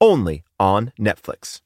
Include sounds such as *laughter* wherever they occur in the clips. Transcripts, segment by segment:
only on Netflix.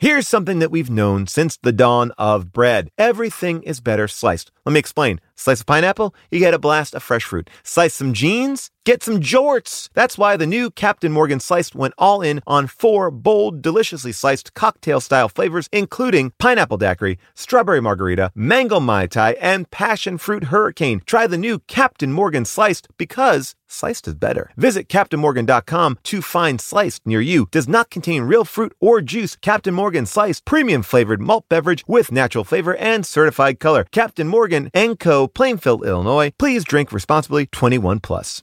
Here's something that we've known since the dawn of bread. Everything is better sliced. Let me explain. Slice a pineapple, you get a blast of fresh fruit. Slice some jeans, get some jorts. That's why the new Captain Morgan Sliced went all in on four bold, deliciously sliced cocktail style flavors, including pineapple daiquiri, strawberry margarita, mango mai tai, and passion fruit hurricane. Try the new Captain Morgan Sliced because sliced is better. Visit CaptainMorgan.com to find sliced near you. Does not contain real fruit or juice. Captain Morgan Sliced, premium flavored malt beverage with natural flavor and certified color. Captain Morgan Co. Plainfield, Illinois. Please drink responsibly. 21 plus.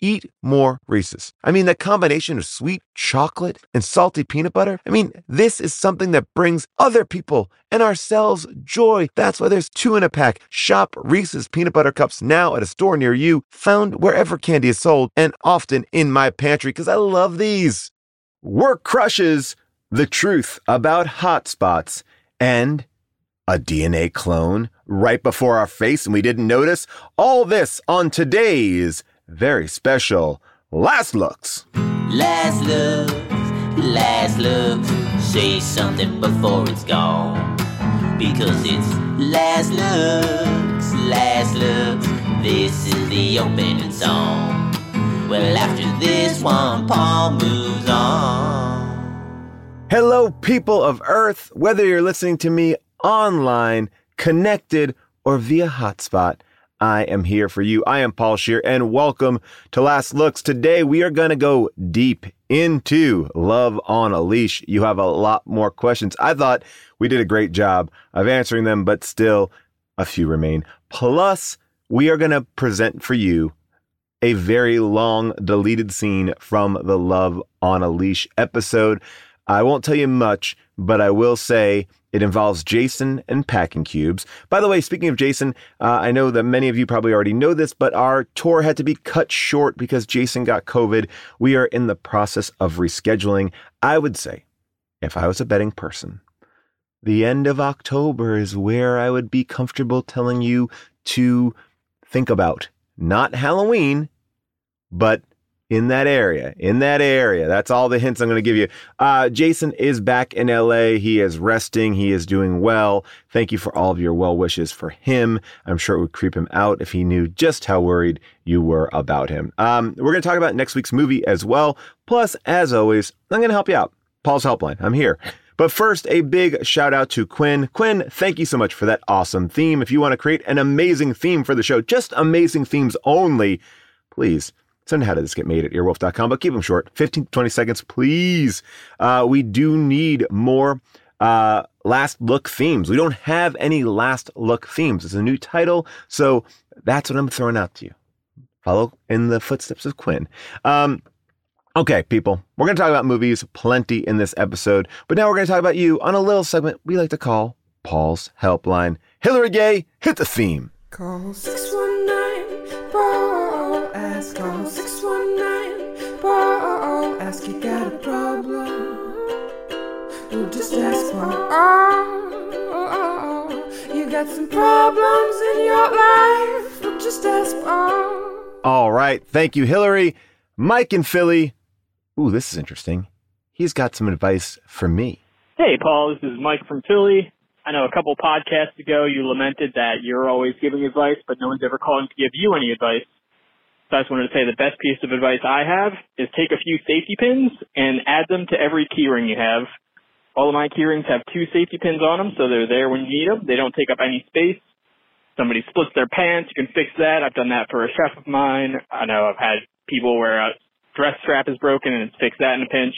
eat more Reese's. I mean, that combination of sweet chocolate and salty peanut butter. I mean, this is something that brings other people and ourselves joy. That's why there's two in a pack. Shop Reese's peanut butter cups now at a store near you, found wherever candy is sold, and often in my pantry because I love these. Work crushes the truth about hotspots and a DNA clone right before our face and we didn't notice. All this on today's very special Last Looks. Last looks, last looks. Say something before it's gone. Because it's last looks, last looks. This is the opening song. Well, after this one, Paul moves on. Hello, people of Earth, whether you're listening to me online, connected, or via hotspot. I am here for you. I am Paul Scheer and welcome to Last Looks. Today, we are going to go deep into Love on a Leash. You have a lot more questions. I thought we did a great job of answering them, but still, a few remain. Plus, we are going to present for you a very long deleted scene from the Love on a Leash episode. I won't tell you much, but I will say it involves Jason and packing cubes. By the way, speaking of Jason, uh, I know that many of you probably already know this, but our tour had to be cut short because Jason got COVID. We are in the process of rescheduling. I would say, if I was a betting person, the end of October is where I would be comfortable telling you to think about. Not Halloween, but in that area, in that area. That's all the hints I'm going to give you. Uh, Jason is back in LA. He is resting. He is doing well. Thank you for all of your well wishes for him. I'm sure it would creep him out if he knew just how worried you were about him. Um, we're going to talk about next week's movie as well. Plus, as always, I'm going to help you out. Paul's Helpline. I'm here. But first, a big shout out to Quinn. Quinn, thank you so much for that awesome theme. If you want to create an amazing theme for the show, just amazing themes only, please Send how did this get made at earwolf.com, but keep them short 15 to 20 seconds, please. Uh, we do need more uh, last look themes. We don't have any last look themes. It's a new title, so that's what I'm throwing out to you. Follow in the footsteps of Quinn. Um, okay, people, we're going to talk about movies plenty in this episode, but now we're going to talk about you on a little segment we like to call Paul's Helpline. Hillary Gay, hit the theme. Call 619 Paul. Ask call just ask Paul. Oh, you got some problems in your life. Well, just ask Paul. All right, thank you, Hillary. Mike in Philly. Ooh, this is interesting. He's got some advice for me. Hey, Paul, this is Mike from Philly. I know a couple podcasts ago you lamented that you're always giving advice, but no one's ever calling to give you any advice. So I just wanted to say the best piece of advice I have is take a few safety pins and add them to every keyring you have. All of my keyrings have two safety pins on them, so they're there when you need them. They don't take up any space. Somebody splits their pants, you can fix that. I've done that for a chef of mine. I know I've had people where a dress strap is broken and it's fixed that in a pinch.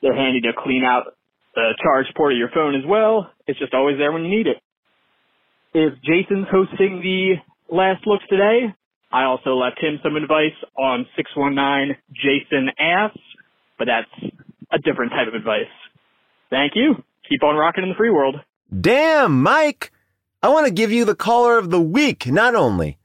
They're handy to clean out the charge port of your phone as well. It's just always there when you need it. If Jason's hosting the last looks today, I also left him some advice on 619 Jason Ass, but that's a different type of advice. Thank you. Keep on rocking in the free world. Damn, Mike! I want to give you the caller of the week. Not only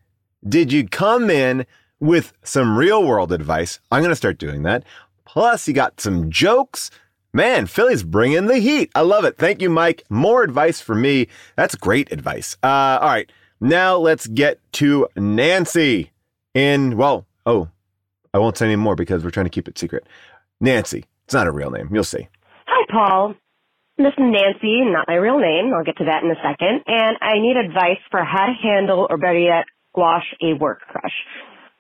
did you come in with some real world advice, I'm going to start doing that. Plus, you got some jokes. Man, Philly's bringing the heat. I love it. Thank you, Mike. More advice for me. That's great advice. Uh, all right. Now let's get to Nancy in, well, oh, I won't say any more because we're trying to keep it secret. Nancy. It's not a real name. You'll see. Paul. This is Nancy, not my real name. I'll get to that in a second. And I need advice for how to handle, or better yet, squash a work crush.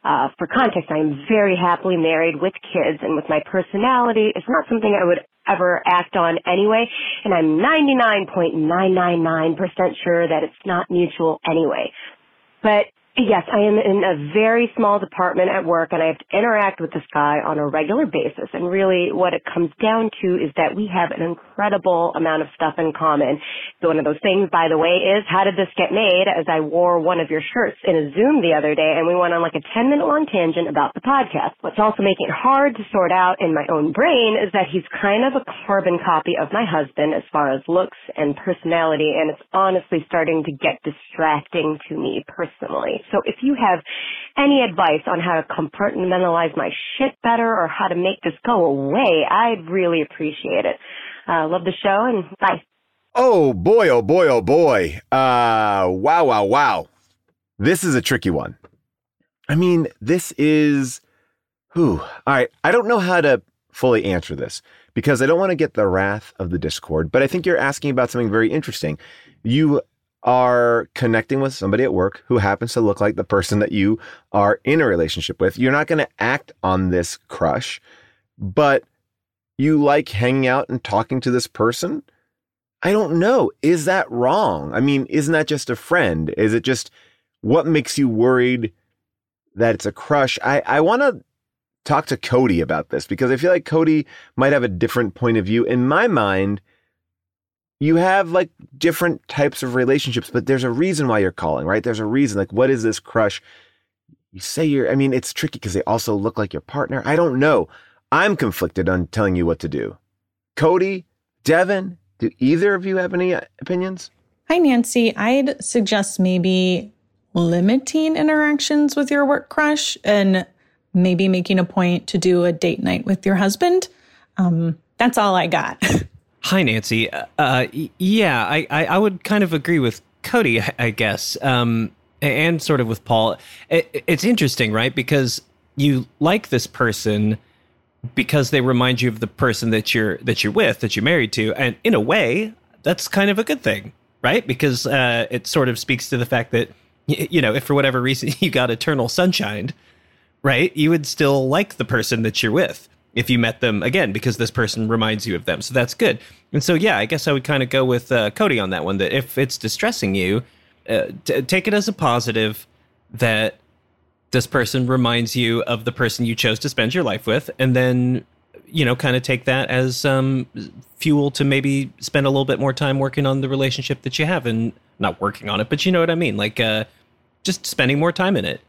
Uh, for context, I am very happily married with kids, and with my personality, it's not something I would ever act on anyway. And I'm 99.999% sure that it's not mutual anyway. But Yes, I am in a very small department at work and I have to interact with this guy on a regular basis. And really what it comes down to is that we have an incredible amount of stuff in common. One of those things, by the way, is how did this get made as I wore one of your shirts in a Zoom the other day and we went on like a 10 minute long tangent about the podcast. What's also making it hard to sort out in my own brain is that he's kind of a carbon copy of my husband as far as looks and personality and it's honestly starting to get distracting to me personally. So if you have any advice on how to compartmentalize my shit better or how to make this go away, I'd really appreciate it. Uh, love the show and bye. Oh boy, oh boy, oh boy. Uh, wow, wow, wow. This is a tricky one. I mean, this is, whew. All right. I don't know how to fully answer this because I don't want to get the wrath of the Discord, but I think you're asking about something very interesting. You are connecting with somebody at work who happens to look like the person that you are in a relationship with, you're not going to act on this crush, but you like hanging out and talking to this person. I don't know. Is that wrong? I mean, isn't that just a friend? Is it just what makes you worried that it's a crush? I, I want to talk to Cody about this because I feel like Cody might have a different point of view. In my mind, you have like different types of relationships, but there's a reason why you're calling, right? There's a reason. Like, what is this crush? You say you're, I mean, it's tricky because they also look like your partner. I don't know. I'm conflicted on telling you what to do. Cody, Devin, do either of you have any uh, opinions? Hi, Nancy. I'd suggest maybe limiting interactions with your work crush and maybe making a point to do a date night with your husband. Um, that's all I got. *laughs* Hi, Nancy. Uh, uh yeah, I, I, I, would kind of agree with Cody, I guess, um, and sort of with Paul. It, it's interesting, right? Because you like this person because they remind you of the person that you're that you're with, that you're married to, and in a way, that's kind of a good thing, right? Because uh, it sort of speaks to the fact that you know, if for whatever reason *laughs* you got eternal sunshine, right, you would still like the person that you're with if you met them again because this person reminds you of them. So that's good. And so yeah, I guess I would kind of go with uh, Cody on that one. That if it's distressing you, uh, t- take it as a positive that this person reminds you of the person you chose to spend your life with, and then you know kind of take that as um, fuel to maybe spend a little bit more time working on the relationship that you have, and not working on it, but you know what I mean, like uh, just spending more time in it.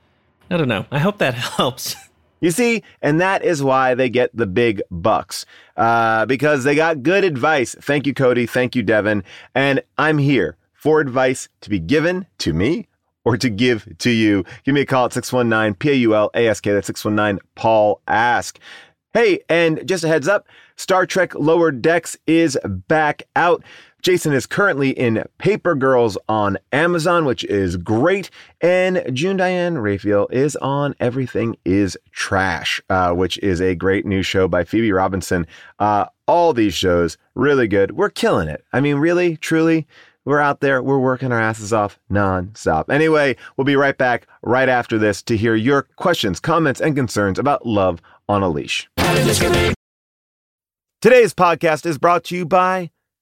I don't know. I hope that *laughs* helps. You see, and that is why they get the big bucks uh, because they got good advice. Thank you, Cody. Thank you, Devin. And I'm here for advice to be given to me or to give to you. Give me a call at 619 P A U L A S K. That's 619 Paul Ask. Hey, and just a heads up Star Trek Lower Decks is back out. Jason is currently in Paper Girls on Amazon, which is great. And June Diane Raphael is on Everything is Trash, uh, which is a great new show by Phoebe Robinson. Uh, all these shows, really good. We're killing it. I mean, really, truly, we're out there. We're working our asses off nonstop. Anyway, we'll be right back right after this to hear your questions, comments, and concerns about love on a leash. Today's podcast is brought to you by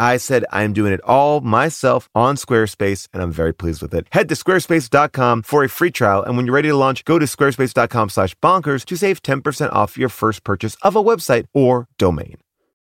I said I am doing it all myself on Squarespace, and I'm very pleased with it. Head to squarespace.com for a free trial, and when you're ready to launch, go to squarespace.com slash bonkers to save 10% off your first purchase of a website or domain.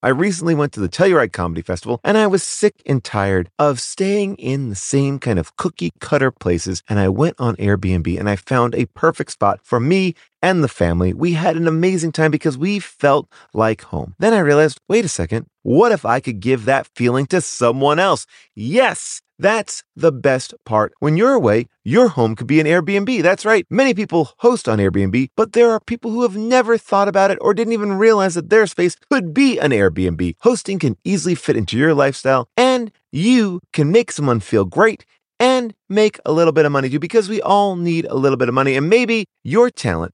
I recently went to the Telluride Comedy Festival and I was sick and tired of staying in the same kind of cookie cutter places. And I went on Airbnb and I found a perfect spot for me and the family. We had an amazing time because we felt like home. Then I realized wait a second, what if I could give that feeling to someone else? Yes! That's the best part. When you're away, your home could be an Airbnb. That's right. Many people host on Airbnb, but there are people who have never thought about it or didn't even realize that their space could be an Airbnb. Hosting can easily fit into your lifestyle, and you can make someone feel great and make a little bit of money too, because we all need a little bit of money. And maybe your talent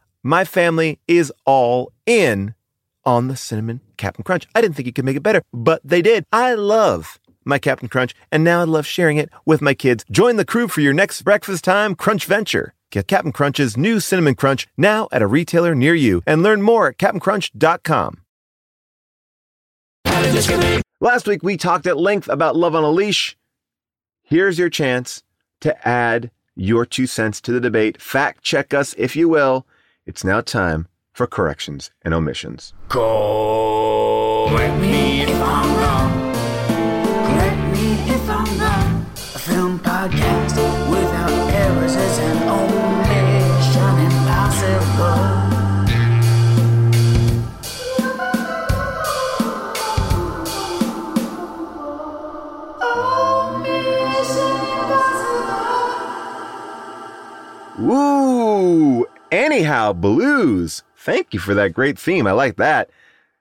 my family is all in on the cinnamon Captain Crunch. I didn't think you could make it better, but they did. I love my Captain Crunch, and now I love sharing it with my kids. Join the crew for your next breakfast time crunch venture. Get Captain Crunch's new cinnamon crunch now at a retailer near you and learn more at CaptainCrunch.com. Last week we talked at length about Love on a Leash. Here's your chance to add your two cents to the debate. Fact check us if you will. It's now time for corrections and omissions. Correct me if I'm wrong. Correct me if I'm wrong. A film podcast anyhow, blues. Thank you for that great theme. I like that.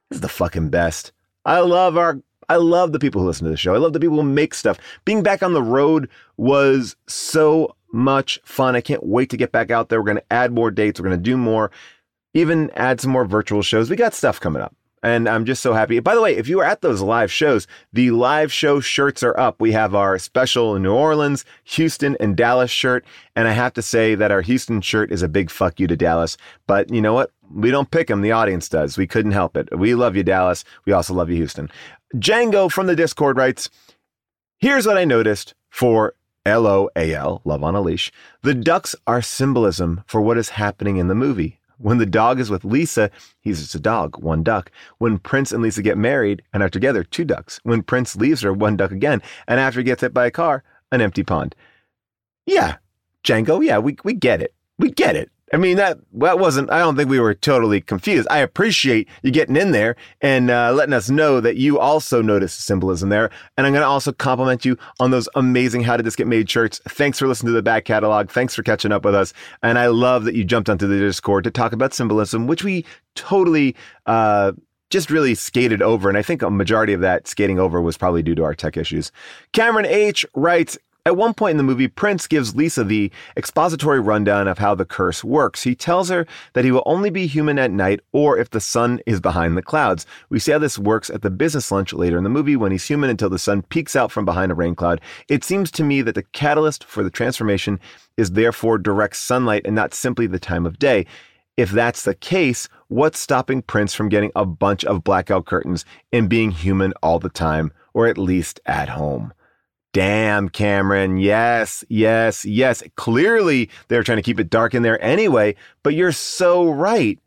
This is the fucking best. I love our I love the people who listen to the show. I love the people who make stuff. Being back on the road was so much fun. I can't wait to get back out there. We're going to add more dates. We're going to do more, even add some more virtual shows. We got stuff coming up. And I'm just so happy. By the way, if you were at those live shows, the live show shirts are up. We have our special New Orleans, Houston, and Dallas shirt. And I have to say that our Houston shirt is a big fuck you to Dallas. But you know what? We don't pick them. The audience does. We couldn't help it. We love you, Dallas. We also love you, Houston. Django from the Discord writes, Here's what I noticed for LOAL, Love on a Leash. The ducks are symbolism for what is happening in the movie. When the dog is with Lisa, he's just a dog, one duck. When Prince and Lisa get married and are together, two ducks. When Prince leaves her, one duck again. And after he gets hit by a car, an empty pond. Yeah, Django, yeah, we, we get it. We get it. I mean, that, that wasn't, I don't think we were totally confused. I appreciate you getting in there and uh, letting us know that you also noticed symbolism there. And I'm going to also compliment you on those amazing How Did This Get Made shirts. Thanks for listening to the back catalog. Thanks for catching up with us. And I love that you jumped onto the Discord to talk about symbolism, which we totally, uh, just really skated over. And I think a majority of that skating over was probably due to our tech issues. Cameron H writes, At one point in the movie, Prince gives Lisa the expository rundown of how the curse works. He tells her that he will only be human at night or if the sun is behind the clouds. We see how this works at the business lunch later in the movie when he's human until the sun peeks out from behind a rain cloud. It seems to me that the catalyst for the transformation is therefore direct sunlight and not simply the time of day. If that's the case, what's stopping Prince from getting a bunch of blackout curtains and being human all the time, or at least at home? Damn, Cameron. Yes, yes, yes. Clearly, they're trying to keep it dark in there anyway, but you're so right.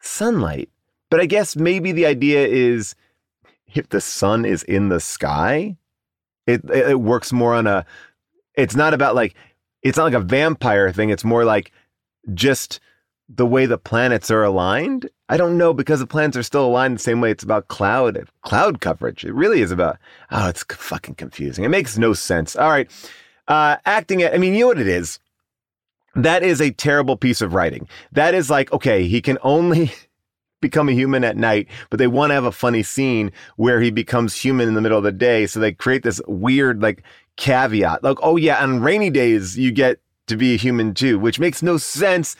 Sunlight. But I guess maybe the idea is if the sun is in the sky, it, it works more on a, it's not about like, it's not like a vampire thing. It's more like just the way the planets are aligned. I don't know because the planets are still aligned the same way. It's about cloud cloud coverage. It really is about. Oh, it's fucking confusing. It makes no sense. All right, uh, acting. I mean, you know what it is. That is a terrible piece of writing. That is like okay, he can only *laughs* become a human at night, but they want to have a funny scene where he becomes human in the middle of the day. So they create this weird like caveat, like oh yeah, on rainy days you get to be a human too, which makes no sense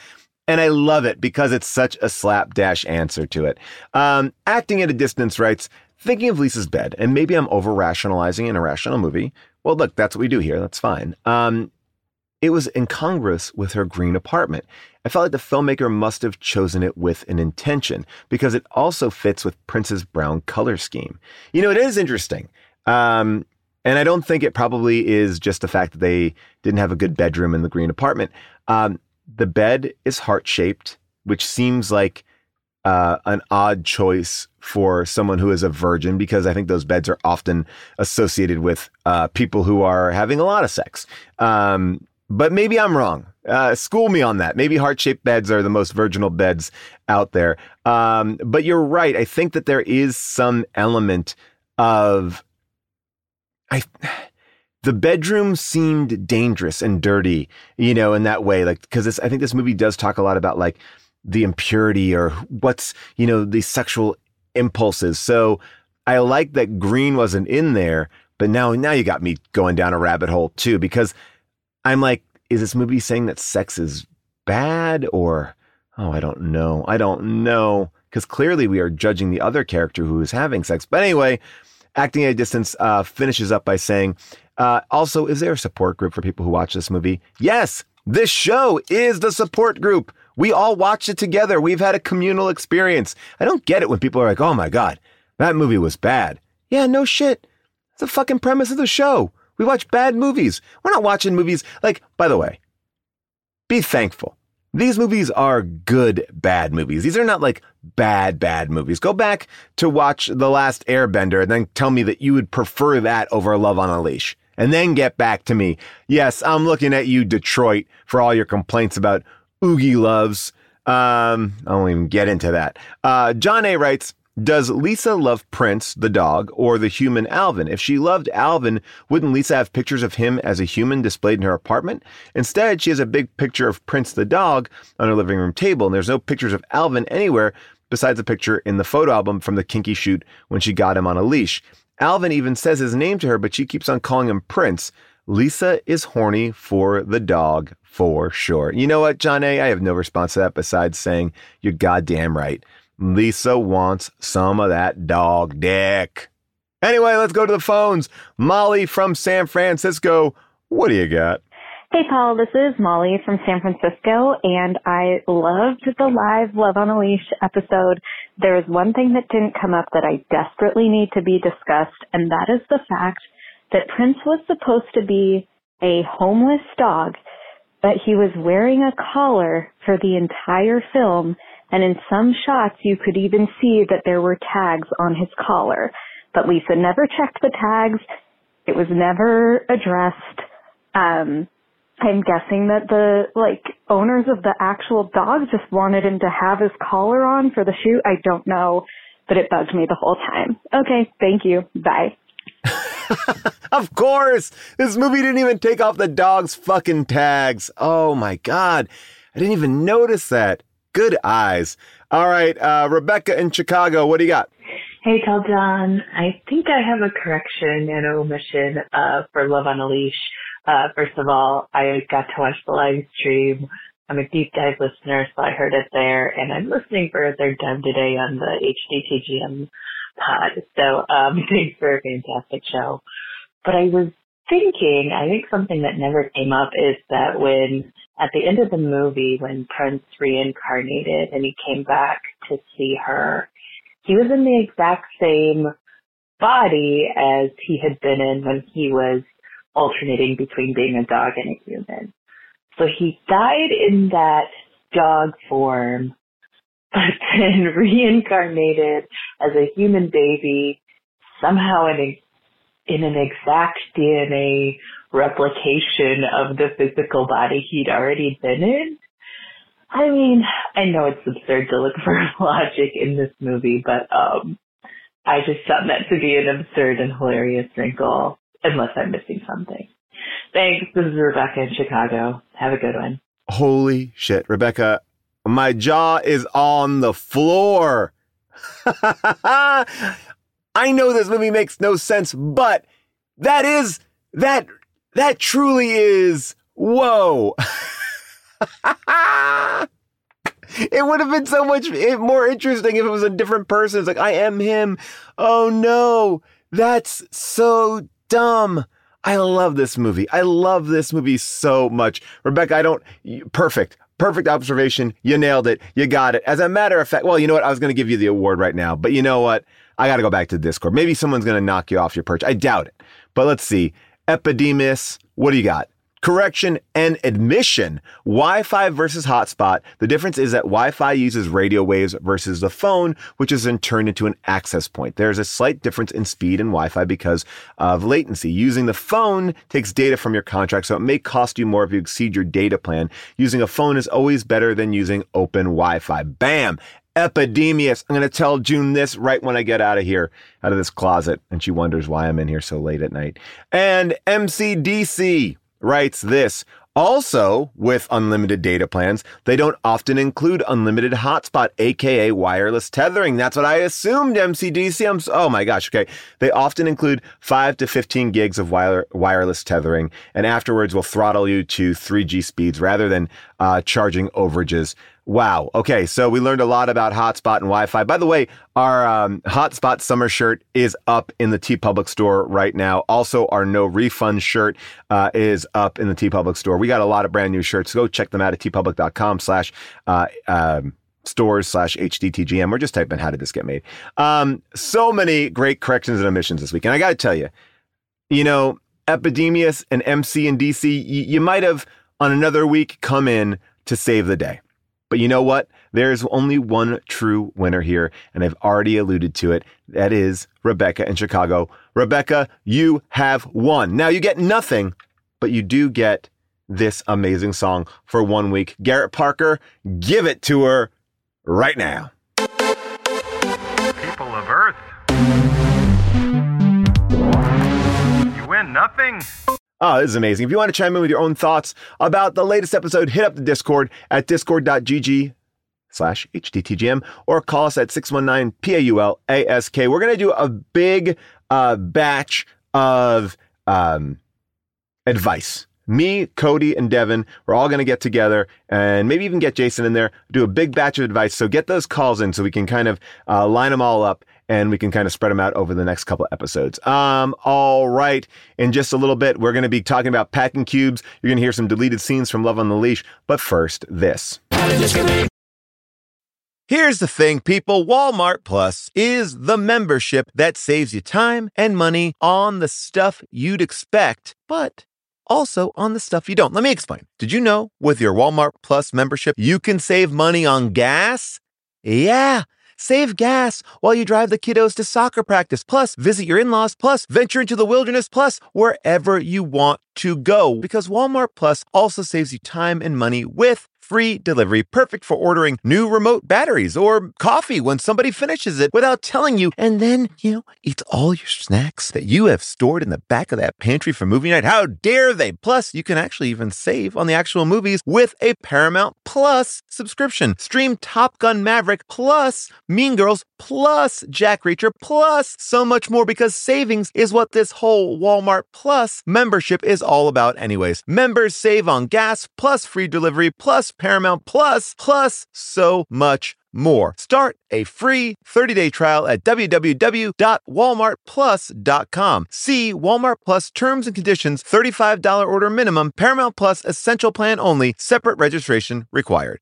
and I love it because it's such a slapdash answer to it. Um, acting at a distance writes, thinking of Lisa's bed, and maybe I'm over rationalizing an irrational movie. Well, look, that's what we do here. That's fine. Um, it was incongruous with her green apartment. I felt like the filmmaker must have chosen it with an intention because it also fits with Prince's brown color scheme. You know, it is interesting. Um, and I don't think it probably is just the fact that they didn't have a good bedroom in the green apartment. Um, the bed is heart shaped, which seems like uh, an odd choice for someone who is a virgin because I think those beds are often associated with uh, people who are having a lot of sex. Um, but maybe I'm wrong. Uh, school me on that. Maybe heart shaped beds are the most virginal beds out there. Um, but you're right. I think that there is some element of I the bedroom seemed dangerous and dirty, you know, in that way. Like, cause I think this movie does talk a lot about like the impurity or what's, you know, the sexual impulses. So I like that green wasn't in there, but now, now you got me going down a rabbit hole too, because I'm like, is this movie saying that sex is bad or, oh, I don't know. I don't know. Cause clearly we are judging the other character who is having sex. But anyway, acting at a distance uh, finishes up by saying, uh, also, is there a support group for people who watch this movie? Yes, this show is the support group. We all watched it together. We've had a communal experience. I don't get it when people are like, oh my God, that movie was bad. Yeah, no shit. It's the fucking premise of the show. We watch bad movies. We're not watching movies like, by the way, be thankful. These movies are good, bad movies. These are not like bad, bad movies. Go back to watch The Last Airbender and then tell me that you would prefer that over Love on a Leash and then get back to me. Yes, I'm looking at you, Detroit, for all your complaints about Oogieloves. Um, I won't even get into that. Uh, John A writes, does Lisa love Prince, the dog, or the human Alvin? If she loved Alvin, wouldn't Lisa have pictures of him as a human displayed in her apartment? Instead, she has a big picture of Prince the dog on her living room table, and there's no pictures of Alvin anywhere besides a picture in the photo album from the kinky shoot when she got him on a leash. Alvin even says his name to her, but she keeps on calling him Prince. Lisa is horny for the dog for sure. You know what, John A? I have no response to that besides saying you're goddamn right. Lisa wants some of that dog dick. Anyway, let's go to the phones. Molly from San Francisco. What do you got? Hey, Paul, this is Molly from San Francisco, and I loved the live Love on a Leash episode. There is one thing that didn't come up that I desperately need to be discussed, and that is the fact that Prince was supposed to be a homeless dog, but he was wearing a collar for the entire film, and in some shots you could even see that there were tags on his collar. But Lisa never checked the tags. It was never addressed. Um, I'm guessing that the like owners of the actual dog just wanted him to have his collar on for the shoot. I don't know, but it bugged me the whole time. Okay, thank you. Bye. *laughs* of course. This movie didn't even take off the dog's fucking tags. Oh my god. I didn't even notice that. Good eyes. All right, uh, Rebecca in Chicago, what do you got? Hey, Tell John. I think I have a correction and omission uh, for Love on a Leash. Uh, first of all, I got to watch the live stream. I'm a deep dive listener, so I heard it there, and I'm listening for a third time today on the HDTGM pod. So, um, *laughs* thanks for a fantastic show. But I was thinking, I think something that never came up is that when, at the end of the movie, when Prince reincarnated and he came back to see her, he was in the exact same body as he had been in when he was alternating between being a dog and a human. So he died in that dog form, *laughs* but then reincarnated as a human baby, somehow in, a, in an exact DNA replication of the physical body he'd already been in. I mean, I know it's absurd to look for *laughs* logic in this movie, but um, I just found that to be an absurd and hilarious wrinkle, unless I'm missing something. Thanks. This is Rebecca in Chicago. Have a good one. Holy shit, Rebecca, my jaw is on the floor. *laughs* I know this movie makes no sense, but that is that that truly is whoa. *laughs* it would have been so much eh, more interesting if it was a different person. It's like I am him. Oh no, that's so dumb. I love this movie. I love this movie so much. Rebecca, I don't, perfect. Perfect observation. You nailed it. You got it. As a matter of fact, well, you know what? I was going to give you the award right now, but you know what? I got to go back to Discord. Maybe someone's going to knock you off your perch. I doubt it. But let's see. Epidemus, what do you got? Correction and admission. Wi-Fi versus hotspot. The difference is that Wi-Fi uses radio waves versus the phone, which is then turned into an access point. There's a slight difference in speed in Wi-Fi because of latency. Using the phone takes data from your contract, so it may cost you more if you exceed your data plan. Using a phone is always better than using open Wi-Fi. Bam! Epidemius. I'm going to tell June this right when I get out of here, out of this closet. And she wonders why I'm in here so late at night. And MCDC writes this. Also, with unlimited data plans, they don't often include unlimited hotspot, aka wireless tethering. That's what I assumed, MCDC. I'm oh my gosh, okay. They often include 5 to 15 gigs of wire, wireless tethering, and afterwards will throttle you to 3G speeds rather than uh, charging overages. Wow. Okay. So we learned a lot about hotspot and Wi-Fi. By the way, our um, hotspot summer shirt is up in the TeePublic store right now. Also, our no refund shirt uh, is up in the TeePublic store. We got a lot of brand new shirts. Go check them out at teepublic.com slash uh, um, stores slash HDTGM or just type in how did this get made. Um, so many great corrections and omissions this week. And I got to tell you, you know, Epidemius and MC and DC, y- you might have on another week come in to save the day. But you know what? There's only one true winner here, and I've already alluded to it. That is Rebecca in Chicago. Rebecca, you have won. Now you get nothing, but you do get this amazing song for one week. Garrett Parker, give it to her right now. People of Earth. You win nothing. Oh, this is amazing. If you want to chime in with your own thoughts about the latest episode, hit up the Discord at discord.gg slash HDTGM or call us at 619 PAUL-ASK. We're going to do a big uh, batch of um, advice. Me, Cody, and Devin, we're all going to get together and maybe even get Jason in there, do a big batch of advice. So get those calls in so we can kind of uh, line them all up and we can kind of spread them out over the next couple episodes. Um, all right. In just a little bit, we're going to be talking about packing cubes. You're going to hear some deleted scenes from Love on the Leash. But first, this. Here's the thing, people Walmart Plus is the membership that saves you time and money on the stuff you'd expect, but also on the stuff you don't. Let me explain. Did you know with your Walmart Plus membership, you can save money on gas? Yeah. Save gas while you drive the kiddos to soccer practice, plus visit your in laws, plus venture into the wilderness, plus wherever you want to go. Because Walmart Plus also saves you time and money with free delivery, perfect for ordering new remote batteries or coffee when somebody finishes it without telling you. And then, you know, all your snacks that you have stored in the back of that pantry for movie night. How dare they? Plus, you can actually even save on the actual movies with a Paramount Plus subscription. Stream Top Gun Maverick plus Mean Girls plus Jack Reacher plus so much more because savings is what this whole Walmart Plus membership is all about anyways. Members save on gas plus free delivery plus Paramount Plus plus so much more. Start a free 30-day trial at www.walmartplus.com. See Walmart Plus terms and conditions, $35 order minimum, Paramount Plus essential plan only, separate registration required.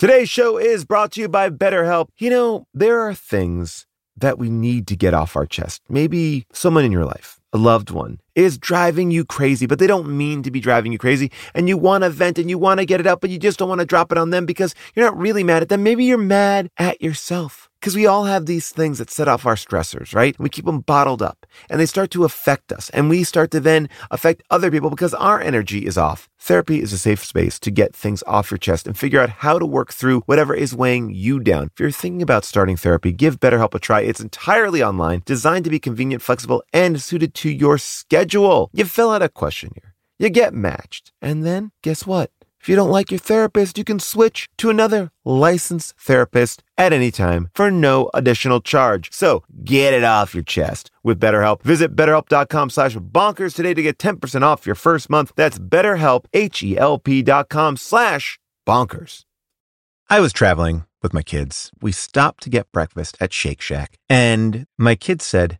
Today's show is brought to you by BetterHelp. You know, there are things that we need to get off our chest. Maybe someone in your life, a loved one, is driving you crazy, but they don't mean to be driving you crazy. And you want to vent and you want to get it out, but you just don't want to drop it on them because you're not really mad at them. Maybe you're mad at yourself. Because we all have these things that set off our stressors, right? We keep them bottled up and they start to affect us. And we start to then affect other people because our energy is off. Therapy is a safe space to get things off your chest and figure out how to work through whatever is weighing you down. If you're thinking about starting therapy, give BetterHelp a try. It's entirely online, designed to be convenient, flexible, and suited to your schedule. You fill out a questionnaire, you get matched, and then guess what? If you don't like your therapist, you can switch to another licensed therapist at any time for no additional charge. So get it off your chest with BetterHelp. Visit betterhelp.com slash bonkers today to get 10% off your first month. That's betterhelp, H-E-L-P dot com slash bonkers. I was traveling with my kids. We stopped to get breakfast at Shake Shack. And my kids said,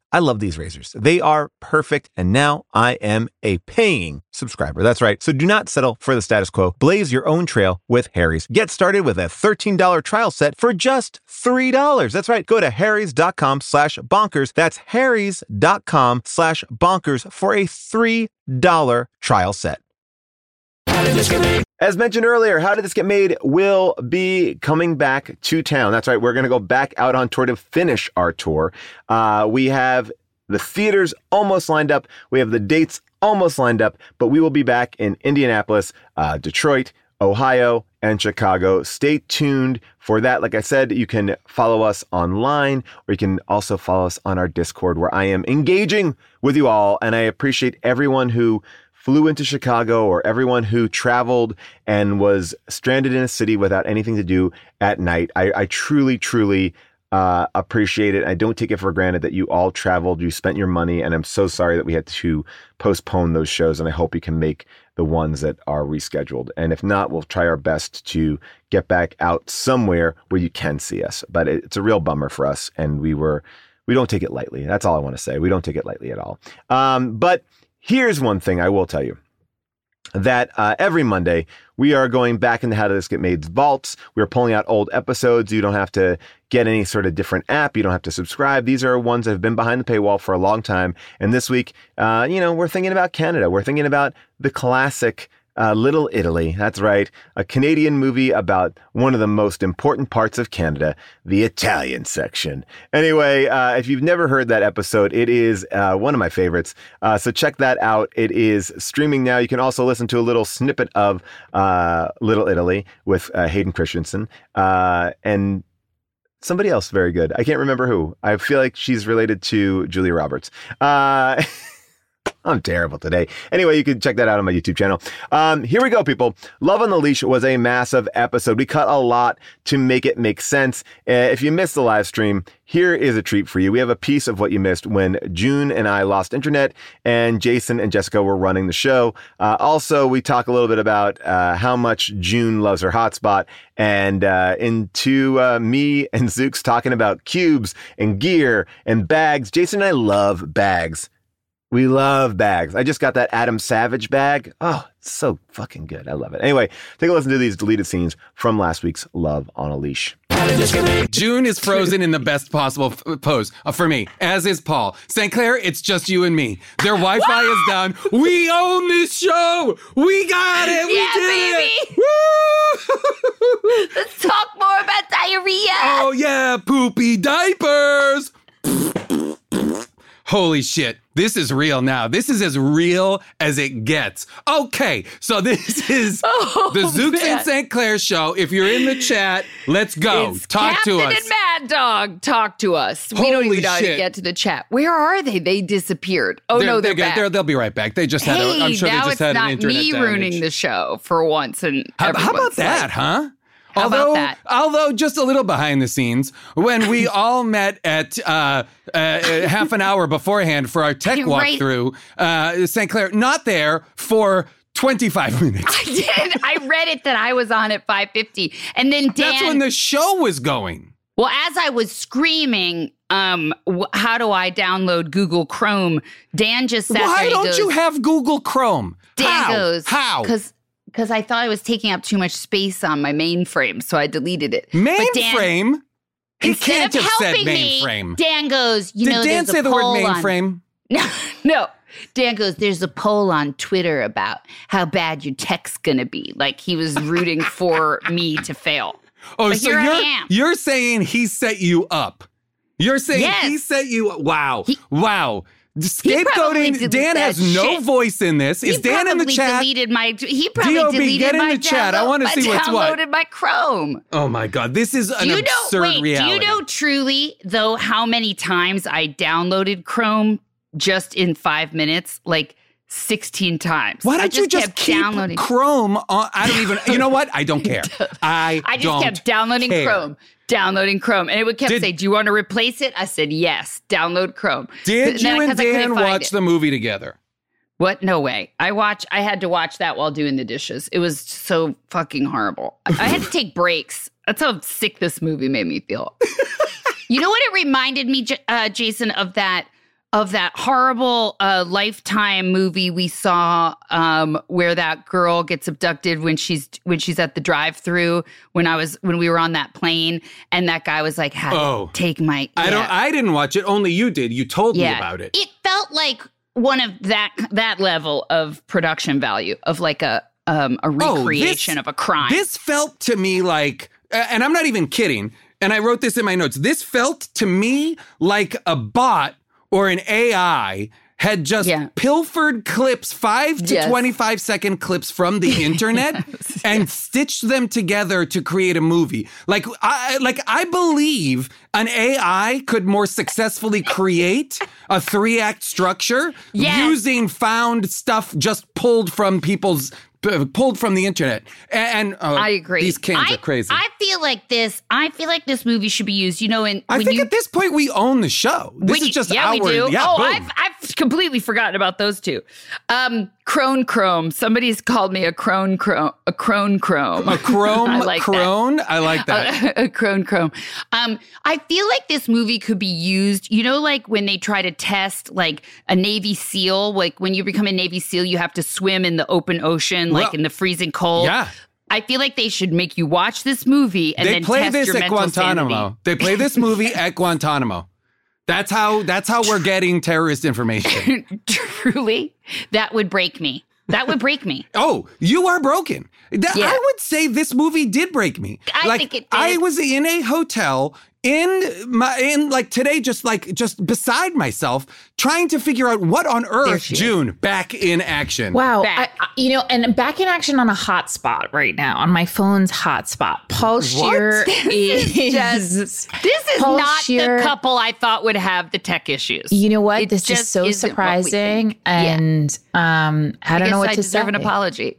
I love these razors. They are perfect, and now I am a paying subscriber. That's right. So do not settle for the status quo. Blaze your own trail with Harry's. Get started with a $13 trial set for just $3. That's right. Go to harrys.com slash bonkers. That's harrys.com slash bonkers for a $3 trial set. As mentioned earlier, How Did This Get Made will be coming back to town. That's right. We're going to go back out on tour to finish our tour. Uh, we have the theaters almost lined up. We have the dates almost lined up, but we will be back in Indianapolis, uh, Detroit, Ohio, and Chicago. Stay tuned for that. Like I said, you can follow us online or you can also follow us on our Discord where I am engaging with you all. And I appreciate everyone who flew into Chicago or everyone who traveled and was stranded in a city without anything to do at night. I, I truly, truly uh, appreciate it. I don't take it for granted that you all traveled, you spent your money, and I'm so sorry that we had to postpone those shows. And I hope you can make the ones that are rescheduled. And if not, we'll try our best to get back out somewhere where you can see us. But it's a real bummer for us, and we were we don't take it lightly. That's all I want to say. We don't take it lightly at all. Um, but Here's one thing I will tell you that uh, every Monday we are going back into How Did This Get Made's vaults. We're pulling out old episodes. You don't have to get any sort of different app. You don't have to subscribe. These are ones that have been behind the paywall for a long time. And this week, uh, you know, we're thinking about Canada. We're thinking about the classic uh, Little Italy. That's right. A Canadian movie about one of the most important parts of Canada, the Italian section. Anyway, uh, if you've never heard that episode, it is uh, one of my favorites. Uh, so check that out. It is streaming now. You can also listen to a little snippet of uh, Little Italy with uh, Hayden Christensen and somebody else very good. I can't remember who. I feel like she's related to Julia Roberts. *laughs* I'm terrible today. Anyway, you can check that out on my YouTube channel. Um, here we go, people. Love on the Leash was a massive episode. We cut a lot to make it make sense. Uh, if you missed the live stream, here is a treat for you. We have a piece of what you missed when June and I lost internet and Jason and Jessica were running the show. Uh, also, we talk a little bit about uh, how much June loves her hotspot and uh, into uh, me and *laughs* Zooks talking about cubes and gear and bags. Jason and I love bags We love bags. I just got that Adam Savage bag. Oh, it's so fucking good. I love it. Anyway, take a listen to these deleted scenes from last week's Love on a Leash. June is frozen in the best possible f- pose uh, for me, as is Paul. St. Clair, it's just you and me. Their Wi Fi is down. We own this show. We got it. We Yeah, did baby. it. Woo! *laughs* Let's talk more about diarrhea. Oh, yeah, poopy diapers. Holy shit. This is real now. This is as real as it gets. Okay, so *laughs* this is *laughs* Oh, the Zooks and St. Clair show. If you're in the chat, let's go. It's Talk Captain to us. and Mad Dog, talk to us. Holy we don't even know how to get to the chat. Where are they? They disappeared. Oh no, they're, good. back. They're- they'll be right back. They just had. hey, A, I'm sure they now just it's had not an internet me damage. ruining the show for once. And How, how about everyone's that, huh? How about although, that? although just a little behind the scenes, when we *laughs* all met at uh, uh, half an hour beforehand for our tech walkthrough, uh, St. Clair, not there for 25 *laughs* minutes. I did. I read it that I was on at 5:50, and then Dan. That's when the show was going. Well, as I was screaming, um, how do I download Google Chrome? Dan just said. Why don't goes, you have Google Chrome? Dan How? goes How? Because because I thought I was taking up too much space on my mainframe, so I deleted it. Mainframe? He can't of have said helping me. Dan goes, you Did know, Dan say the word mainframe? *laughs* No, no. Dan goes, there's a poll on Twitter about how bad your tech's gonna be. Like he was rooting for *laughs* me to fail. Oh, But so you're you're saying he set you up. You're saying Yes. he set you wow. wow. Scapegoating Dan has no shit. voice in this. Is he Dan in the probably chat? Deleted my. He probably DOB, deleted get in my the chat. I wanna see what's what. Downloaded my Chrome. Oh my god, this is an do you absurd know? Wait, reality. do you know truly though how many times I downloaded Chrome just in five minutes? Like sixteen times. Why don't you just keep downloading Chrome on? I don't even. You know what? I don't *laughs* care. I I just kept downloading care. Chrome, downloading Chrome, and it would kept Did- say, "Do you want to replace it?" I said, "Yes." Download Chrome. Did you and Dan watch it. the movie together? What? No way. I watch. I had to watch that while doing the dishes. It was so fucking horrible. I, I had to take *laughs* breaks. That's how sick this movie made me feel. you know what? It reminded me, uh, Jason, of that of that horrible uh, Lifetime movie we saw, um, where that girl gets abducted when she's when she's at the drive-through. When I was when we were on that plane, and that guy was like, "Had Oh. take my." I don't. I didn't watch it. Only you did. You told me about it. It felt like one of that that level of production value of like a um a Oh, this- recreation of a crime. This felt to me like, and I'm not even kidding. And I wrote this in my notes. This felt to me like a bot or an AI had just pilfered clips, five to Yes. 25 second clips from the *laughs* internet and stitched them together to create a movie. Like I like I believe an AI could more successfully create a three act structure Yes. using found stuff just pulled from people's p- pulled from the internet. And, uh, I agree. These cans I, are crazy. I feel like this. I feel like this movie should be used. You know, in I think you, at this point we own the show. This when is you- just yeah, our we do. yeah. oh. I've I've completely forgotten about those two. Um, crone chrome. Somebody's called me a crone chrome. A crone chrome. a chrome *laughs* I like that. crone. I like that. a, *laughs* a crone chrome. Um, I feel like this movie could be used. You know, like when they try to test like a Navy SEAL. Like when you become a Navy SEAL, you have to swim in the open ocean, like Well, in the freezing cold. yeah. I feel like they should make you watch this movie and they then play test this your at mental Guantanamo. sanity. They play this movie *laughs* at Guantanamo. That's how that's how we're getting terrorist information. *laughs* Truly, that would break me. That would break me. Oh, you are broken. That- Yeah. I would say this movie did break me. I like, think it did. I was in a hotel in my in like today, just like just beside myself, trying to figure out what on earth June back in action. Wow. I, I- you know, and back in action on a hotspot right now, on my phone's hotspot. Paul Scheer *laughs* This is, is just this is Paul not Scheer- the couple I thought would have the tech issues. You know what? It this is just so isn't surprising. think. Yeah. And um, I don't guess know what I to deserve say. an apology.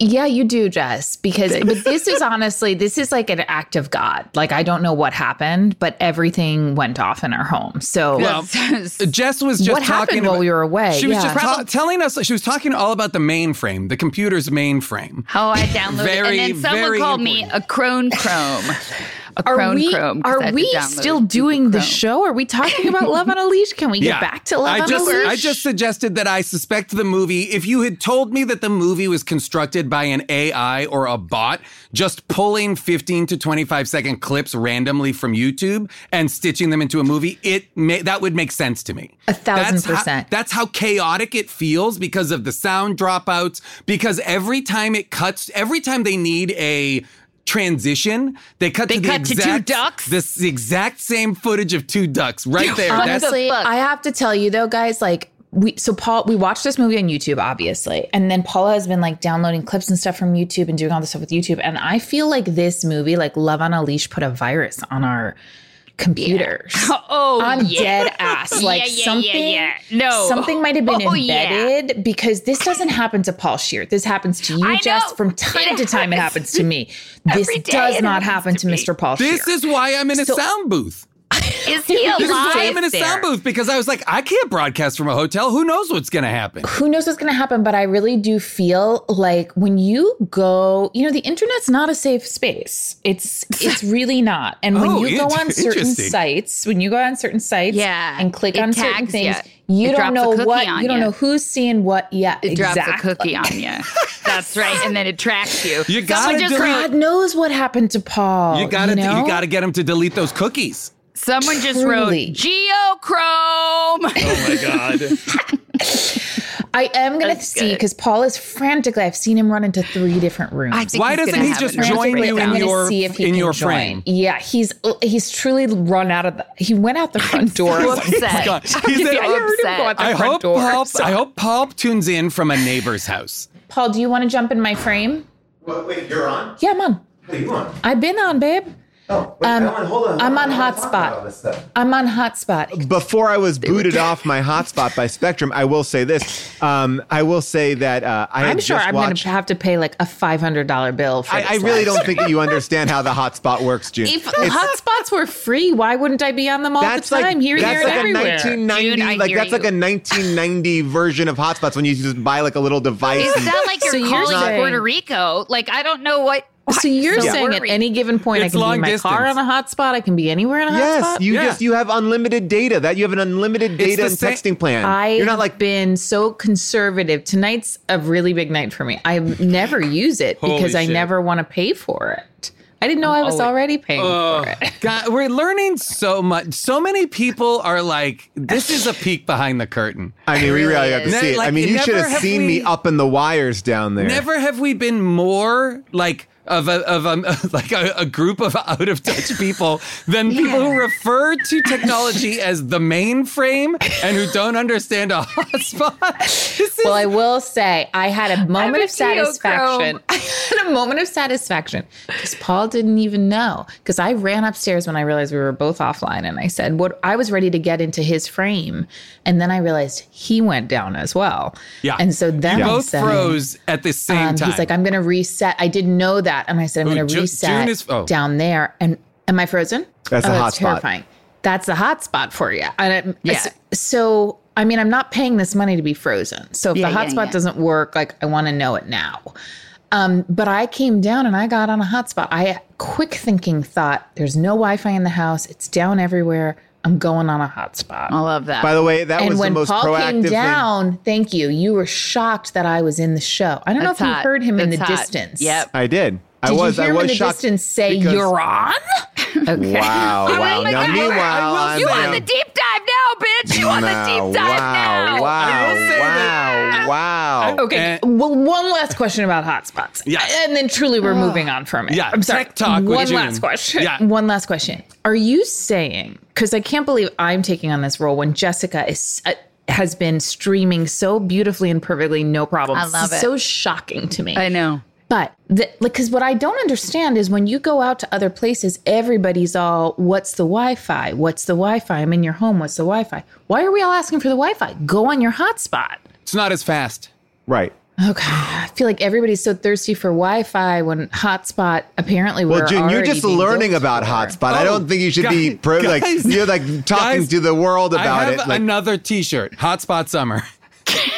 Yeah, you do, Jess, because but this is honestly, this is like an act of God. Like I don't know what happened, but everything went off in our home. So Well, *laughs* Jess was just what talking happened while about- we were away? She was Yeah. just ta- telling us she was talking all about the mainframe, the computer's mainframe. How I downloaded Very, and then someone very called me a crone chrome. *laughs* a Are Chrome we Chrome. 'cause I are we download still Google doing the Chrome. show? Are we talking about Love on a Leash? Can we get back to Love I on just, a Leash? I just suggested that I suspect the movie. If you had told me that the movie was constructed by an AI or a bot, just pulling 15 to 25 second clips randomly from YouTube and stitching them into a movie, it may, that would make sense to me. A thousand That's how- percent. that's how chaotic it feels because of the sound dropouts. Because every time it cuts, every time they need a transition, they cut They to the cut to two exact, ducks? This exact same footage of two ducks right there. Honestly, fuck? I have to tell you though, guys, like we so Paul we watched this movie on YouTube, obviously. And then Paula has been like downloading clips and stuff from YouTube and doing all this stuff with YouTube. And I feel like this movie, like Love on a Leash, put a virus on our computers. *laughs* Oh, I'm yeah. dead *laughs* ass. Like Yeah, yeah, yeah, something, yeah. No. something might have been Oh, yeah. embedded because this doesn't happen to Paul Scheer. This happens to you, I Jess. know. From time It to time, it happens happens to me. *laughs* This does not happen to to. Mr. Paul Scheer. this Scheer. is why I'm in a So- sound booth. *laughs* Is he alive? This is I'm in a sound booth because I was like, I can't broadcast from a hotel. Who knows what's going to happen? who knows what's going to happen but i really do feel like when you go you know the internet's not a safe space it's it's *laughs* really not and when Oh, you go on certain sites when you go on certain sites Yeah, and click on certain things ya. you It don't know what on you don't know who's seeing what yet It drops a cookie on you. *laughs* That's right, and then it tracks you. You gotta just god knows what happened to paul You gotta, you, know? you gotta get him to delete those cookies. Someone just Truly. wrote geochrome. Oh my *laughs* god! i am gonna That's see because paul is frantically i've seen him run into three different rooms I think Why he's doesn't he just join you breakdown. in your see if he in can your join. frame? Yeah, he's he's truly run out of the. He went out the front door. *laughs* Oh so at upset. point. God, *laughs* he's Yeah, in- I heard him go out the front hope door. Paul. so- I hope Paul tunes in from a neighbor's house. Paul, do you want to jump in my frame? What, wait, you're on? Yeah, I'm on. How you on? I've been on, babe. Oh, wait, Um, Ellen, hold on. I'm on wanna talk about all hotspot. I'm on hotspot. Before I was booted off my hotspot by Spectrum, I will say this. Um, I will say that uh, I. I'm sure just I'm watched. going to have to pay like a $500 bill for I, this I really don't think that you *laughs* understand how the hotspot works, June. If It's- hotspots were free, why wouldn't I be on them all that's the time? like here, that's here, like and a everywhere. 1990 June, I like hear that's like a 1990 *laughs* version of hotspots when you just buy like a little device. Is and- that like you're So you're calling saying- Puerto Rico? Like I don't know what. So you're So saying at any given point, It's I can be in my car on distance. a hotspot. I can be anywhere in a Yes, hotspot. Yes, you Yeah. just you have unlimited data. That you have an unlimited data and sa- texting plan. I You're not like been so conservative. Tonight's a really big night for me. I never use it Holy because I shit. never want to pay for it. I didn't know I was Oh, already paying Oh, for it. *laughs* God, we're learning so much. So many people are like, "This is a peek behind the curtain." I mean, we really have to see it. I mean, you should have have seen me up in the wires down there. Never have we been more like of a of a *laughs* like a, a group of out of touch people than *laughs* people who refer to technology *laughs* as the mainframe and who don't understand a hotspot. Is Well, I will say I had a moment of satisfaction. I had a moment of satisfaction because Paul didn't even know. Because I ran upstairs when I realized we were both offline, and I said, "What?" I was ready to get into his frame, and then I realized he went down as well. yeah. and so then you both said, froze at the same um, time. He's like, I'm going to reset. I didn't know that. And I said, I'm going to Ju- reset June is- oh. down there. And am I frozen? That's oh, a that's hotspot. terrifying. That's a hotspot for you. And it, Yeah. So, I mean, I'm not paying this money to be frozen. So if Yeah, the yeah, hotspot yeah. doesn't work, like I want to know it now. Um, but I came down and I got on a hotspot. I quick thinking thought, there's no Wi-Fi in the house. It's down everywhere. I'm going on a hotspot. I love that. By the way, that and was when the most Paul proactive came thing. down, thank you. You were shocked that I was in the show. I don't That's know if hot. you heard him in the hot. distance. Yep. I did. I Did was. you hear I was in the shocked. distance say because- you're on? Okay. Wow! Wow! *laughs* my now, God. meanwhile, I'm you on the deep dive now, bitch. You on the deep dive wow, now. Wow! say Wow! Wow! Okay. And- well, one last question about hotspots. Yeah. And then truly we're moving on from it. Yeah, I'm sorry. tech talk with One June. last question. Yeah. One last question. Are you saying, because I can't believe I'm taking on this role when Jessica is. Uh, has been streaming so beautifully and perfectly, no problem. I love it. So shocking to me. I know. But the, like, because what I don't understand is when you go out to other places, everybody's all, "What's the Wi-Fi? What's the Wi-Fi? I'm in your home. What's the Wi-Fi?" Why are we all asking for the Wi-Fi? Go on your hotspot. it's not as fast. Right. Okay, I feel like everybody's so thirsty for Wi-Fi when hotspot apparently we're Well, June, you're just learning about for. hotspot. I Oh, don't think you should be guys- like you're like talking guys, to the world I about have it. Like, another T-shirt, Hotspot Summer. *laughs*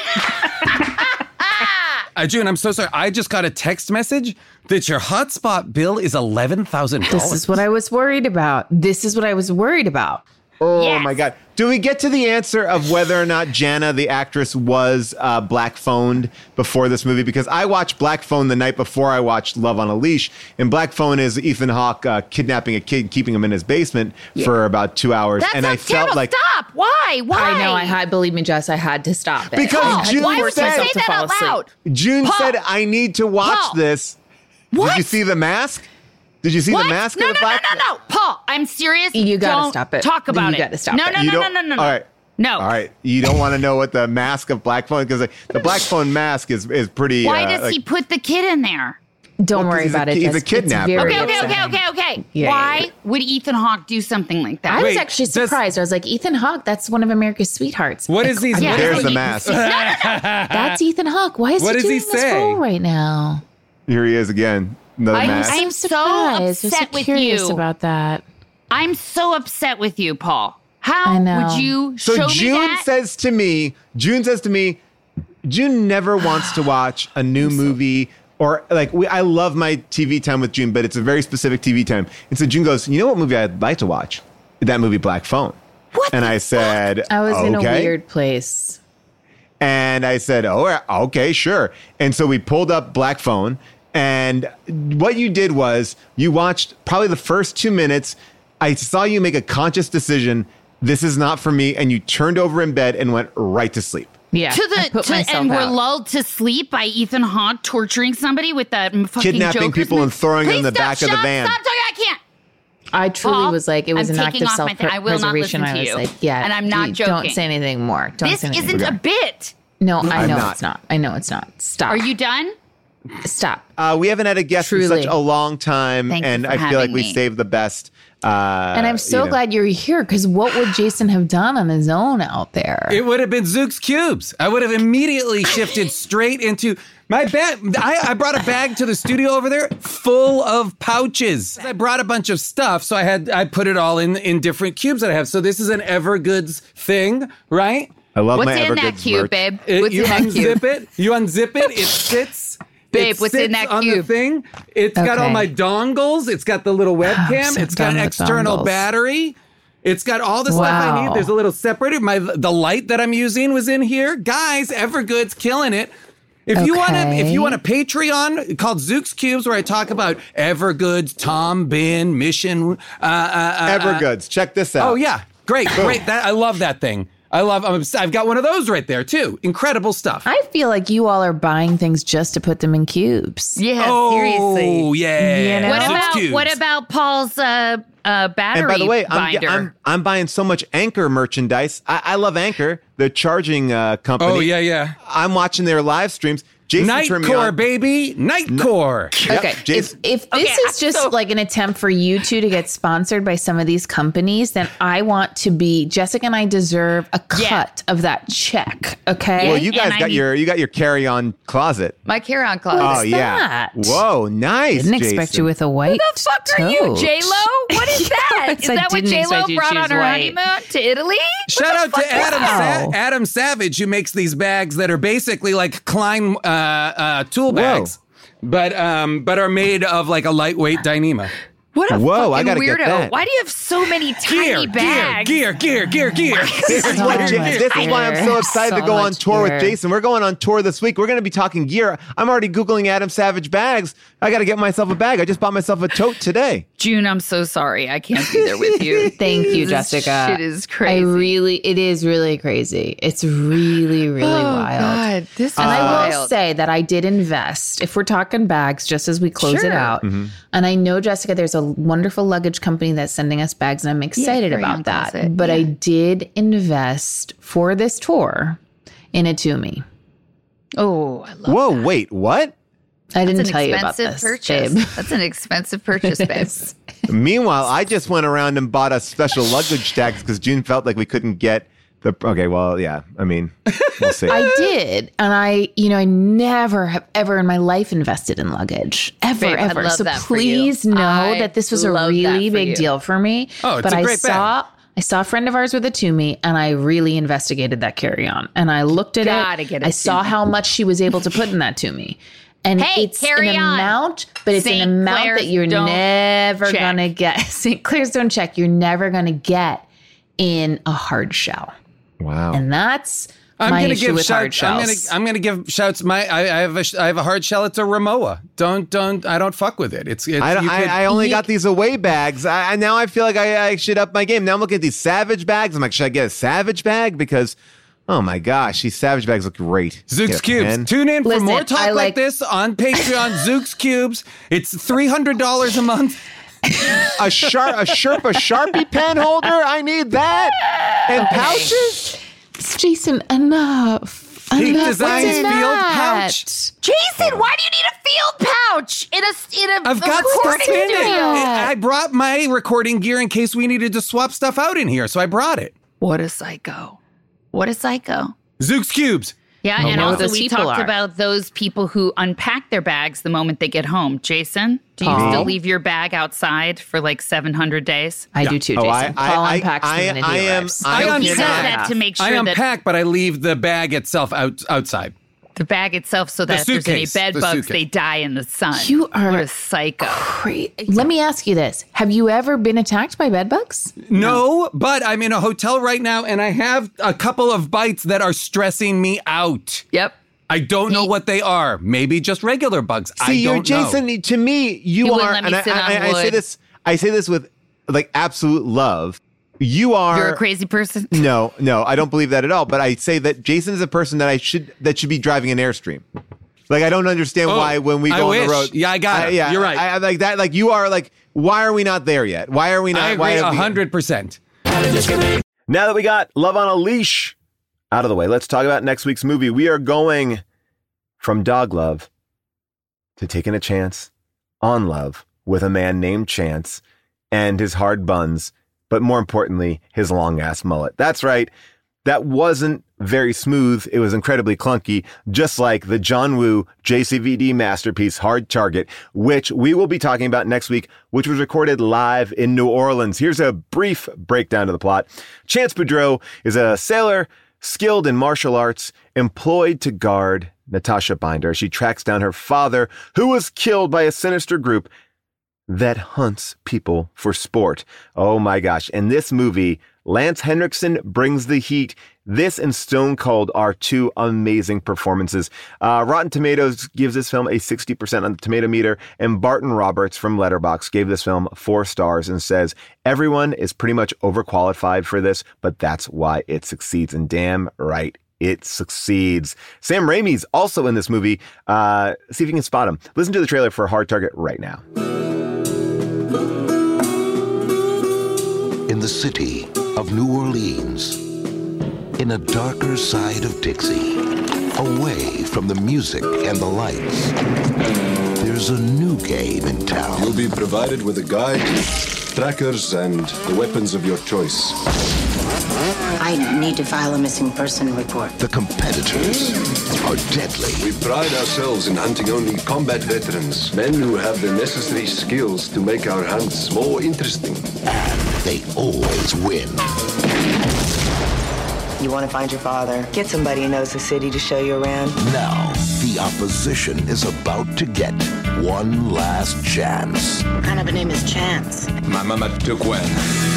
uh, June, I'm so sorry. I just got a text message that your hotspot bill is eleven thousand dollars. This is what I was worried about. This is what I was worried about. Oh my god! Do we get to the answer of whether or not Jana, the actress, was uh, black phoned before this movie? Because I watched Black Phone the night before I watched Love on a Leash, and Black Phone is Ethan Hawke uh, kidnapping a kid, keeping him in his basement for about two hours, That's and not I felt terrible. like Stop. Why? Why? I know. I had. Believe me, Jess. I had to stop it Because I June Why would force you said- say to that fall out asleep. loud? June Paul. said, "I need to watch Paul. this." What? Did you see the mask? Did you see what? the mask no, of the no, black? no, no, no, Paul. I'm serious. You gotta Don't stop it. Talk about You it. gotta stop no, it. No, You no, no, no, no, no. All right. No. All right. You don't want to know what the mask of black phone because like, the black phone mask is is pretty. Why uh, does like- he put the kid in there? Don't Well, 'cause worry he's a- about it. he's a Jess. It's kidnapper. very Okay, okay, okay, okay, okay. Yeah, Why yeah, yeah. would Ethan Hawke do something like that? I was Wait, actually does- surprised. I was like, Ethan Hawke. That's one of America's sweethearts. What is he- Yeah. There's the mask. *laughs* That's Ethan Hawke. Why is What he does he doing this say? role right now? Here he is again. Another I'm- mask. I'm I'm so surprised. Upset so with curious you. about that. I'm so upset with you, Paul. How I know. would you So show me June that? says to me, June says to me, June never wants to watch a new movie or like we, I love my TV time with June, but it's a very specific TV time. And so June goes, you know what movie I'd like to watch? That movie Black Phone. What And the I said, I was in a weird place. And I said, "Oh, okay, sure." And so we pulled up Black Phone, and what you did was you watched probably the first two minutes. I saw you make a conscious decision. This is not for me, and you turned over in bed and went right to sleep. Yeah, to the to, myself and we're lulled to sleep by Ethan Hawke torturing somebody with that fucking Kidnapping Joker's people movie. and throwing them in the stop, back of the van. Stop talking! I can't. I truly Paul, was like, it was I'm an act of self thing. I will not preservation. listen I to was you. like, yeah, And I'm not you joking. Don't say anything more. Don't This say anything isn't more. a bit. No, I know not. it's not. I know it's not. Stop. Are you done? Stop. Uh, we haven't had a guest in such a long time, Thank and I feel like having we me. saved the best. Uh, and I'm so you know. glad you're here because what would Jason have done on his own out there? It would have been Zook's cubes. I would have immediately shifted straight into my bag. I, I brought a bag to the studio over there full of pouches. I brought a bunch of stuff, so I had I put it all in in different cubes that I have. So this is an Evergoods thing, right? I love What's my in that cube, merch. babe? It- you in that unzip cube? it. You unzip it. It sits. Babe, it what's in sits that on the cube? thing. It's got all my dongles. It's got the little webcam. so it's got an external dongles. battery. It's got all the stuff I Wow. need. There's a little separator. My the light that I'm using was in here. Guys, Evergood's killing it. If you want to, if you want a Patreon called Zook's Cubes, where I talk about Evergoods, Tom Bihn, Mission, uh, uh, uh, Evergoods. Check this out. Oh yeah, great, great. That I love that thing. I love. I'm, obs- I've got one of those right there too. Incredible stuff. I feel like you all are buying things just to put them in cubes. Yeah, oh seriously. yeah. You know? What about Cubes. what about Paul's uh, uh, battery And by the way, I'm. I'm I'm buying so much Anker merchandise. I, I love Anker, the charging uh, company. Oh yeah, yeah. I'm watching their live streams. Jason turned me Nightcore, on. baby. Nightcore. Yep, Okay, if, Jason- if this Okay, is just so- like an attempt for you two to get sponsored by some of these companies, then I want to be Jessica and I deserve a Yeah. cut of that check. Okay. well, you guys and got need- your you got your carry on closet. My carry-on closet. Oh What's yeah. that? Whoa, nice. didn't expect you with a white. Who the fuck are you, J Lo? What is *laughs* that? Yes, is that what didn't J Lo expect you to brought on her white. honeymoon to Italy? Shout out to Adam Sa- Adam Savage who makes these bags that are basically like climb. uh, uh, tool bags, but um, but are made of like a lightweight Dyneema. What a Whoa, I fucking gotta get weirdo! that. Why do you have so many tiny Gear, bags? gear, gear, gear, gear, gear. This is, So what, much this is why I'm so gear. excited to So go on much tour gear. with Jason. We're going on tour this week. We're going to be talking gear. I'm already Googling Adam Savage bags. I got to get myself a bag. I just bought myself a tote today. June, I'm so sorry. I can't be there with you. *laughs* Thank you, Jessica. It is crazy. I really, it is really crazy. It's really, really oh wild. God, this is And I will say that I did invest. If we're talking bags, just as we close it Sure. out, mm-hmm. and I know Jessica, there's a wonderful luggage company that's sending us bags, and I'm excited Carry On about that. Closet, But I did invest for this tour in a Tumi. Oh, I love Whoa, wait, what? I didn't an tell you about expensive this, purchase. babe. That's an expensive purchase, babe. *laughs* Meanwhile, I just went around and bought a special luggage tax because June felt like we couldn't get the. Okay, well, yeah. I mean, we'll see. *laughs* I did, and I, you know, I never have ever in my life invested in luggage, ever, Babe, I ever. love so that for you. please know I that this was a really big you. deal for me. Oh, it's but a I great bag. saw. I saw a friend of ours with a Tumi and I really investigated that carry on. And I looked at Gotta it. get a I saw how much she was able to put in that Tumi. And Hey, it's carry an on. amount, but it's St. an amount Clair's that you're never check. gonna get. *laughs* St. Clair's don't check. You're never gonna get in a hard shell. Wow. And that's I'm my gonna issue give with hard shouts. I'm gonna. I'm gonna give shouts. My I, I have a I have a hard shell. It's a Rimowa. Don't don't I don't fuck with it. It's, it's I, don't- you I, could- I only got these away bags. I, I now I feel like I, I should up my game. Now I'm looking at these Savage bags. I'm like, should I get a Savage bag? Because, oh my gosh, these Savage bags look great. Zooks Cubes. pen. Tune in for more talk like, like- this on Patreon. *laughs* Zooks Cubes. It's three hundred dollars a month. a sharp a Sherpa Sharpie pen holder. I need that. And pouches. Jason, enough. Peak enough. Designs What's field that? pouch. Jason, why do you need a field pouch in a in a, I've got stuff recording in it. I brought my recording gear in case we needed to swap stuff out in here, so I brought it. What a psycho! What a psycho! Zooks Cubes. Yeah, I and also we talked are. about those people who unpack their bags the moment they get home. Jason, do you Paul? still leave your bag outside for like seven hundred days? I do too, Oh, Jason. I- I- Paul I- unpacks I- the minute he I am- I I am- he does that to make I sure that unpack, but I leave the bag itself out outside. The bag itself, so that if there's any suitcase, bed the bugs, suitcase. they die in the sun. You are what a psycho. Great. Let me ask you this: Have you ever been attacked by bed bugs? No, but I'm in a hotel right now and I have a couple of bites that are stressing me out. Yep. I don't know what they are. Maybe just regular bugs. I See, you're don't know. Jason. To me, you He wouldn't are, let me and I, sit on I, I say wood. this. I say this with like absolute love. You are. You're a crazy person. *laughs* No, no, I don't believe that at all. But I say that Jason is a person that I should that should be driving an airstream. Like I don't understand Oh, why when we I go on wish. the road. Yeah, I got I- it. yeah, You're right. I, I like that. Like you are like. Why are we not there yet? Why are we not? I why agree have hundred percent. Now that we got Love on a Leash out of the way, let's talk about next week's movie. We are going from dog love to taking a chance on love with a man named Chance and his hard buns, but more importantly, his long ass mullet. That's right. That wasn't very smooth. It was incredibly clunky, just like the John Woo JCVD masterpiece Hard Target, which we will be talking about next week, which was recorded live in New Orleans. Here's a brief breakdown of the plot. Chance Boudreau is a sailor skilled in martial arts, employed to guard Natasha Binder. She tracks down her father, who was killed by a sinister group that hunts people for sport. Oh my gosh. In this movie, Lance Henriksen brings the heat. This and Stone Cold are two amazing performances. Uh, Rotten Tomatoes gives this film a 60% on the tomato meter, and Barton Roberts from Letterboxd gave this film four stars and says, everyone is pretty much overqualified for this, but that's why it succeeds. And damn right, it succeeds. Sam Raimi's also in this movie. Uh, see if you can spot him. Listen to the trailer for Hard Target right now. In the city of New Orleans, in a darker side of Dixie, away from the music and the lights. There's a new game in town. You'll be provided with a guide, trackers, and the weapons of your choice. I need to file a missing person report. The competitors are deadly. We pride ourselves in hunting only combat veterans, men who have the necessary skills to make our hunts more interesting. And they always win. You want to find your father? Get somebody who knows the city to show you around. Now, the opposition is about to get one last chance. What kind of a name is Chance? My mama took one.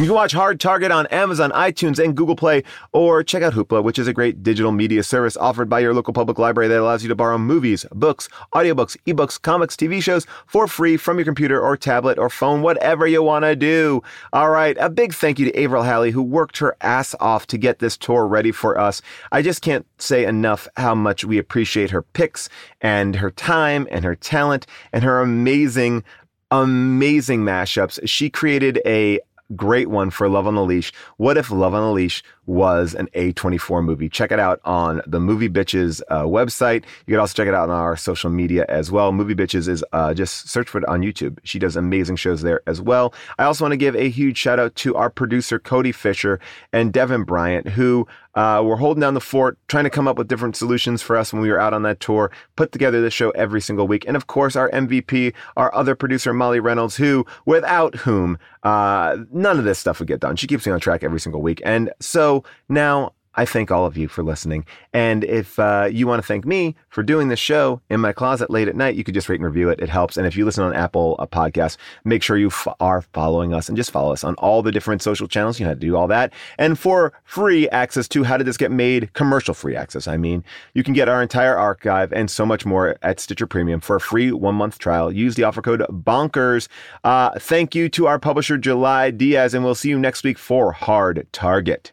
You can watch Hard Target on Amazon, iTunes, and Google Play, or check out Hoopla, which is a great digital media service offered by your local public library that allows you to borrow movies, books, audiobooks, ebooks, comics, TV shows for free from your computer or tablet or phone, whatever you want to do. All right, a big thank you to Avril Halley, who worked her ass off to get this tour ready for us. I just can't say enough how much we appreciate her picks and her time and her talent and her amazing amazing mashups. She created a great one for Love on the Leash. What if Love on the Leash was an A24 movie. Check it out on the Movie Bitches uh, website. You can also check it out on our social media as well. Movie Bitches is uh, just search for it on YouTube. She does amazing shows there as well. I also want to give a huge shout out to our producer, Cody Fisher and Devin Bryant, who uh, were holding down the fort, trying to come up with different solutions for us when we were out on that tour, put together the show every single week. And of course, our MVP, our other producer, Molly Reynolds, who, without whom, uh, none of this stuff would get done. She keeps me on track every single week. And so now I thank all of you for listening. And if uh, you want to thank me for doing this show in my closet late at night, you could just rate and review it. It helps. And if you listen on Apple uh, Podcasts, make sure you f- are following us and just follow us on all the different social channels. You know how to do all that. And for free access to How Did This Get Made, commercial free access, I mean, you can get our entire archive and so much more at Stitcher Premium for a free one month trial. Use the offer code BONKERS. Uh, thank you to our publisher, July Diaz, and we'll see you next week for Hard Target.